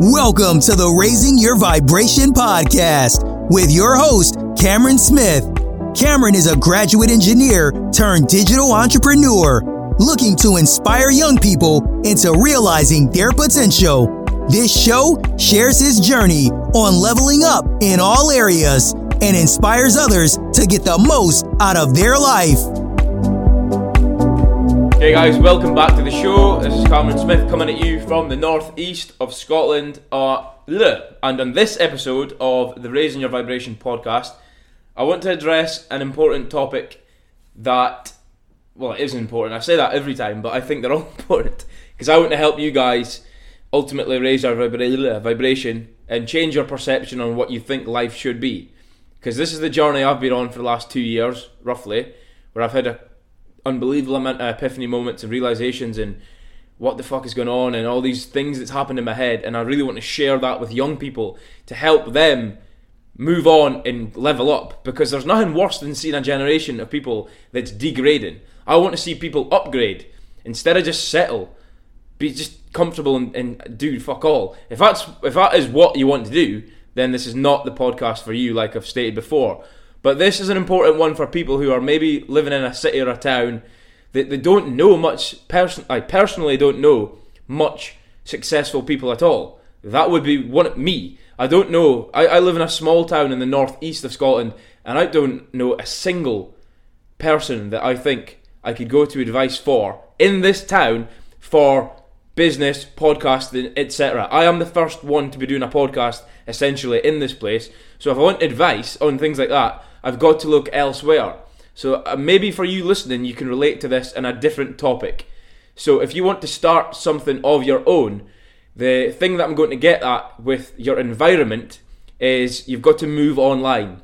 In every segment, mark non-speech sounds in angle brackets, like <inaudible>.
Welcome to the Raising Your Vibration podcast with your host, Cameron Smith. Cameron is a graduate engineer turned digital entrepreneur looking to inspire young people into realizing their potential. This show shares his journey on leveling up in all areas and inspires others to get the most out of their life. Hey guys, welcome back to the show. This is Cameron Smith coming at you from the northeast of Scotland. Uh, and on this episode of the Raising Your Vibration podcast, I want to address an important topic that, well, it is important. I say that every time, but I think they're all <laughs> important because I want to help you guys ultimately raise your vibration and change your perception on what you think life should be. Because this is the journey I've been on for the last two years, roughly, where I've had a unbelievable amount of epiphany moments and realizations and what the fuck is going on and all these things that's happened in my head and I really want to share that with young people to help them move on and level up because there's nothing worse than seeing a generation of people that's degrading. I want to see people upgrade instead of just settle, be just comfortable and, and do fuck all. If that's if that is what you want to do, then this is not the podcast for you, like I've stated before. But this is an important one for people who are maybe living in a city or a town that they don't know much. Person, I personally don't know much successful people at all. That would be one me. I don't know. I, I live in a small town in the northeast of Scotland, and I don't know a single person that I think I could go to advice for in this town for business, podcasting, etc. I am the first one to be doing a podcast essentially in this place. So if I want advice on things like that, I've got to look elsewhere. So uh, maybe for you listening, you can relate to this in a different topic. So if you want to start something of your own, the thing that I'm going to get at with your environment is you've got to move online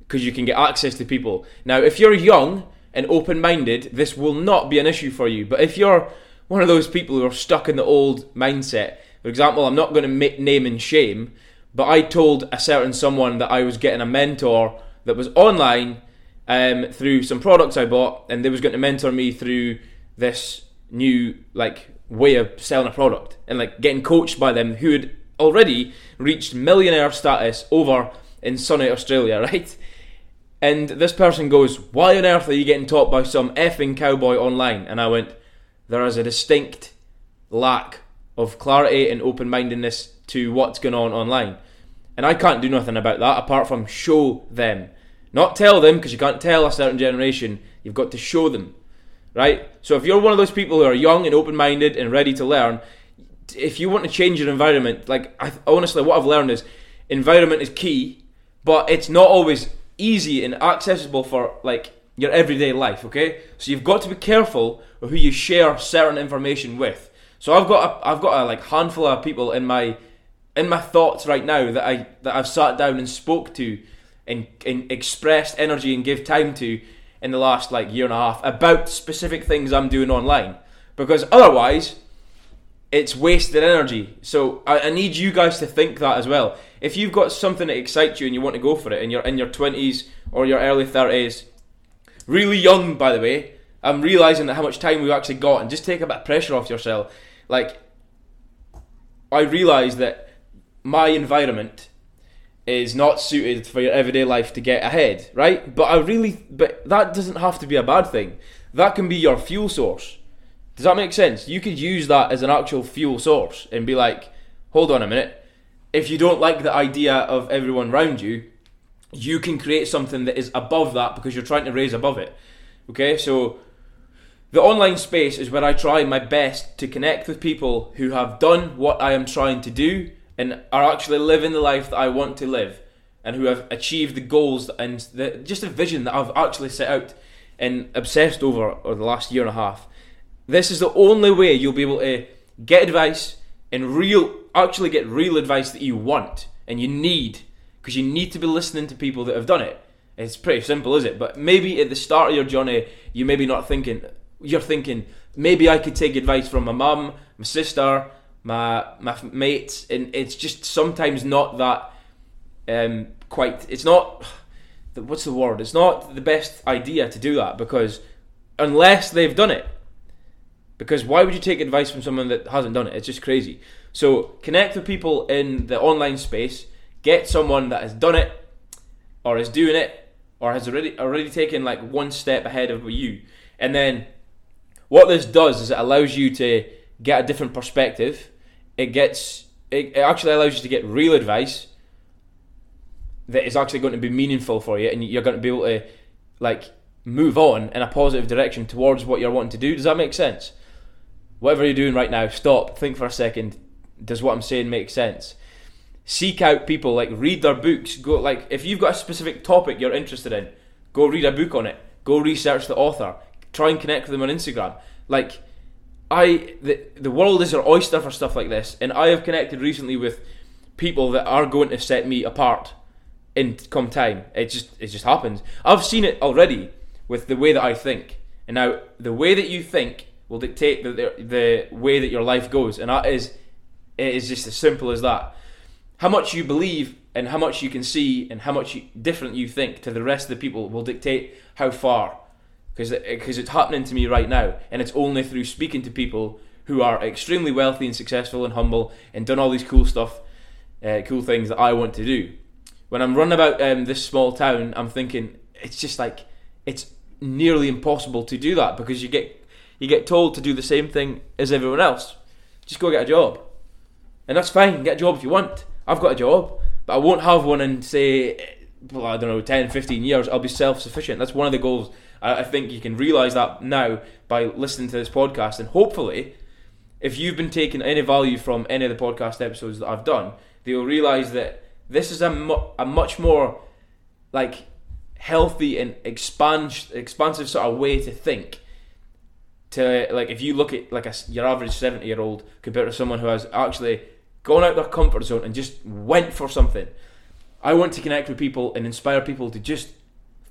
because you can get access to people. Now, if you're young and open minded, this will not be an issue for you. But if you're one of those people who are stuck in the old mindset, for example, I'm not going to make name and shame, but I told a certain someone that I was getting a mentor that was online um, through some products I bought, and they was going to mentor me through this new like way of selling a product and like getting coached by them who had already reached millionaire status over in sunny Australia, <laughs> right? And this person goes, Why on earth are you getting taught by some effing cowboy online? And I went, There is a distinct lack of clarity and open mindedness to what's going on online. And I can't do nothing about that apart from show them. Not tell them, because you can't tell a certain generation. You've got to show them. Right? So if you're one of those people who are young and open minded and ready to learn, if you want to change your environment, like I, honestly, what I've learned is environment is key, but it's not always easy and accessible for like your everyday life. Okay, so you've got to be careful of who you share certain information with. So I've got a, I've got a like handful of people in my in my thoughts right now that I that I've sat down and spoke to and, and expressed energy and give time to in the last like year and a half about specific things I'm doing online because otherwise it's wasted energy. So I, I, need you guys to think that as well. If you've got something that excites you and you want to go for it and you're in your 20s or your early 30s, really young by the way, I'm realizing that how much time we've actually got and just take a bit of pressure off yourself. Like I realize that my environment is not suited for your everyday life to get ahead, right? But I really, but that doesn't have to be a bad thing. That can be your fuel source. Does that make sense? You could use that as an actual fuel source and be like, hold on a minute. If you don't like the idea of everyone around you, you can create something that is above that because you're trying to raise above it. Okay, so the online space is where I try my best to connect with people who have done what I am trying to do and are actually living the life that I want to live and who have achieved the goals and the, just a vision that I've actually set out and obsessed over over the last year and a half. This is the only way you'll be able to get advice and real actually get real advice that you want and you need because you need to be listening to people that have done it. It's pretty simple, is it? But maybe at the start of your journey, you maybe not thinking you're thinking maybe I could take advice from my mum, my sister, my my mates, and it's just sometimes not that um, quite. It's not what's the word? It's not the best idea to do that because unless they've done it, Because why would you take advice from someone that hasn't done it? It's just crazy. So connect with people in the online space. Get someone that has done it, or is doing it, or has already already taken like one step ahead of you. And then what this does is it allows you to get a different perspective. It gets it, it actually allows you to get real advice that is actually going to be meaningful for you, and you're going to be able to like move on in a positive direction towards what you're wanting to do. Does that make sense? Whatever you're doing right now, stop, think for a second. Does what I'm saying make sense? Seek out people, like read their books. Go like if you've got a specific topic you're interested in, go read a book on it. Go research the author. Try and connect with them on Instagram. Like I the the world is your oyster for stuff like this, and I have connected recently with people that are going to set me apart in come time. It just it just happens. I've seen it already with the way that I think, and now the way that you think will dictate the the, the way that your life goes, and that is it is just as simple as that. How much you believe and how much you can see and how much you, different you think to the rest of the people will dictate how far. Because because it's happening to me right now, and it's only through speaking to people who are extremely wealthy and successful and humble and done all these cool stuff, uh, cool things that I want to do. When I'm running about um, this small town, I'm thinking it's just like it's nearly impossible to do that because you get you get told to do the same thing as everyone else. Just go get a job, and that's fine. Get a job if you want. I've got a job, but I won't have one in say, well, I don't know, 10, 15 years. I'll be self sufficient. That's one of the goals. I, think you can realise that now by listening to this podcast, and hopefully, if you've been taking any value from any of the podcast episodes that I've done, they'll realise that this is a, mu- a much more like healthy and expand- expansive sort of way to think. To like, if you look at like a, your average seventy year old compared to someone who has actually gone out their comfort zone and just went for something. I want to connect with people and inspire people to just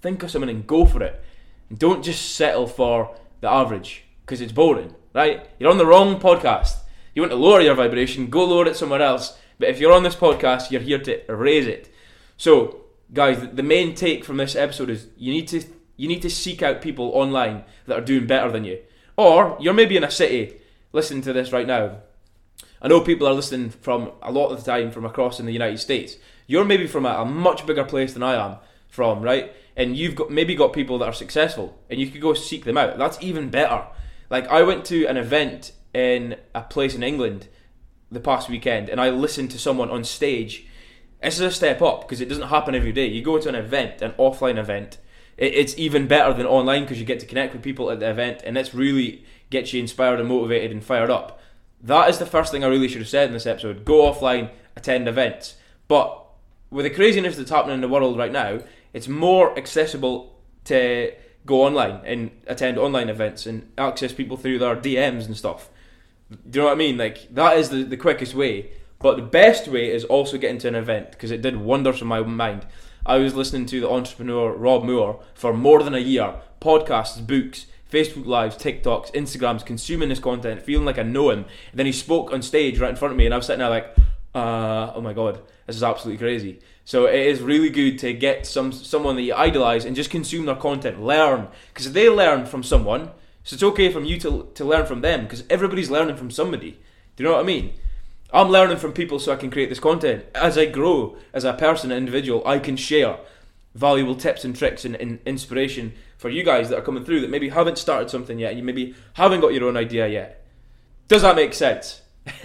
think of something and go for it. Don't just settle for the average because it's boring, right? You're on the wrong podcast. You want to lower your vibration, go lower it somewhere else. But if you're on this podcast, you're here to raise it. So, guys, the main take from this episode is you need to you need to seek out people online that are doing better than you. Or you're maybe in a city listening to this right now. I know people are listening from a lot of the time from across in the United States. You're maybe from a, a much bigger place than I am from, right? And you've got maybe got people that are successful, and you could go seek them out. That's even better. Like I went to an event in a place in England the past weekend, and I listened to someone on stage. This is a step up because it doesn't happen every day. You go to an event, an offline event, it's even better than online because you get to connect with people at the event, and that's really gets you inspired and motivated and fired up. That is the first thing I really should have said in this episode. Go offline, attend events. But with the craziness that's happening in the world right now, it's more accessible to go online and attend online events and access people through their DMs and stuff. Do you know what I mean? Like that is the, the quickest way. But the best way is also getting to an event because it did wonders for my mind. I was listening to the entrepreneur Rob Moore for more than a year, podcasts, books, Facebook Lives, TikToks, Instagrams, consuming this content, feeling like I know him. And then he spoke on stage right in front of me, and I was sitting there like, uh, oh my god, this is absolutely crazy. So it is really good to get some someone that you idolize and just consume their content, learn because they learn from someone. So it's okay from you to to learn from them because everybody's learning from somebody. Do you know what I mean? I'm learning from people so I can create this content. As I grow as a person, an individual, I can share valuable tips and tricks and, and, inspiration for you guys that are coming through that maybe haven't started something yet. You maybe haven't got your own idea yet. Does that make sense? <laughs>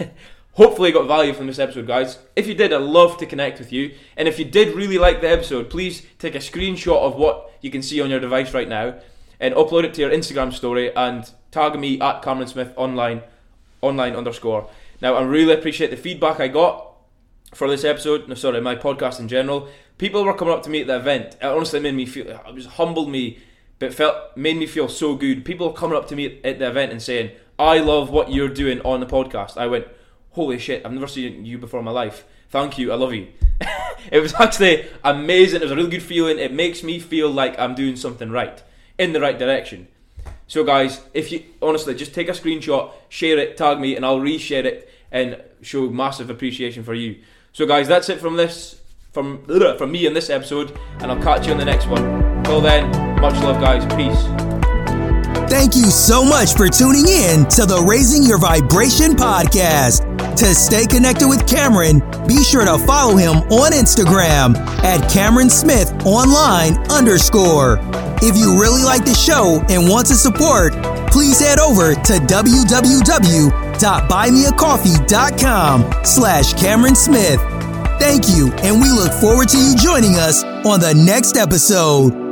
Hopefully, you got value from this episode, guys. If you did, I'd love to connect with you. And if you did really like the episode, please take a screenshot of what you can see on your device right now and upload it to your Instagram story and tag me at Cameron Smith online, online underscore. Now, I really appreciate the feedback I got for this episode. No, sorry, my podcast in general. People were coming up to me at the event. It honestly made me feel. It was humbled me, but felt made me feel so good. People coming up to me at the event and saying, "I love what you're doing on the podcast." I went, "Holy shit! I've never seen you before in my life. Thank you. I love you." <laughs> it was actually amazing. It was a really good feeling. It makes me feel like I'm doing something right in the right direction. So, guys, if you honestly just take a screenshot, share it, tag me, and I'll reshare it and show massive appreciation for you. So, guys, that's it from this, from <laughs> from me in this episode, and I'll catch you on the next one. Till then, much love, guys. Peace. Thank you so much for tuning in to the Raising Your Vibration podcast. To stay connected with Cameron, be sure to follow him on Instagram at Cameron Smith Online underscore. If you really like the show and want to support, please head over to www.buymeacoffee.com slash Cameron Smith. Thank you, and we look forward to you joining us on the next episode.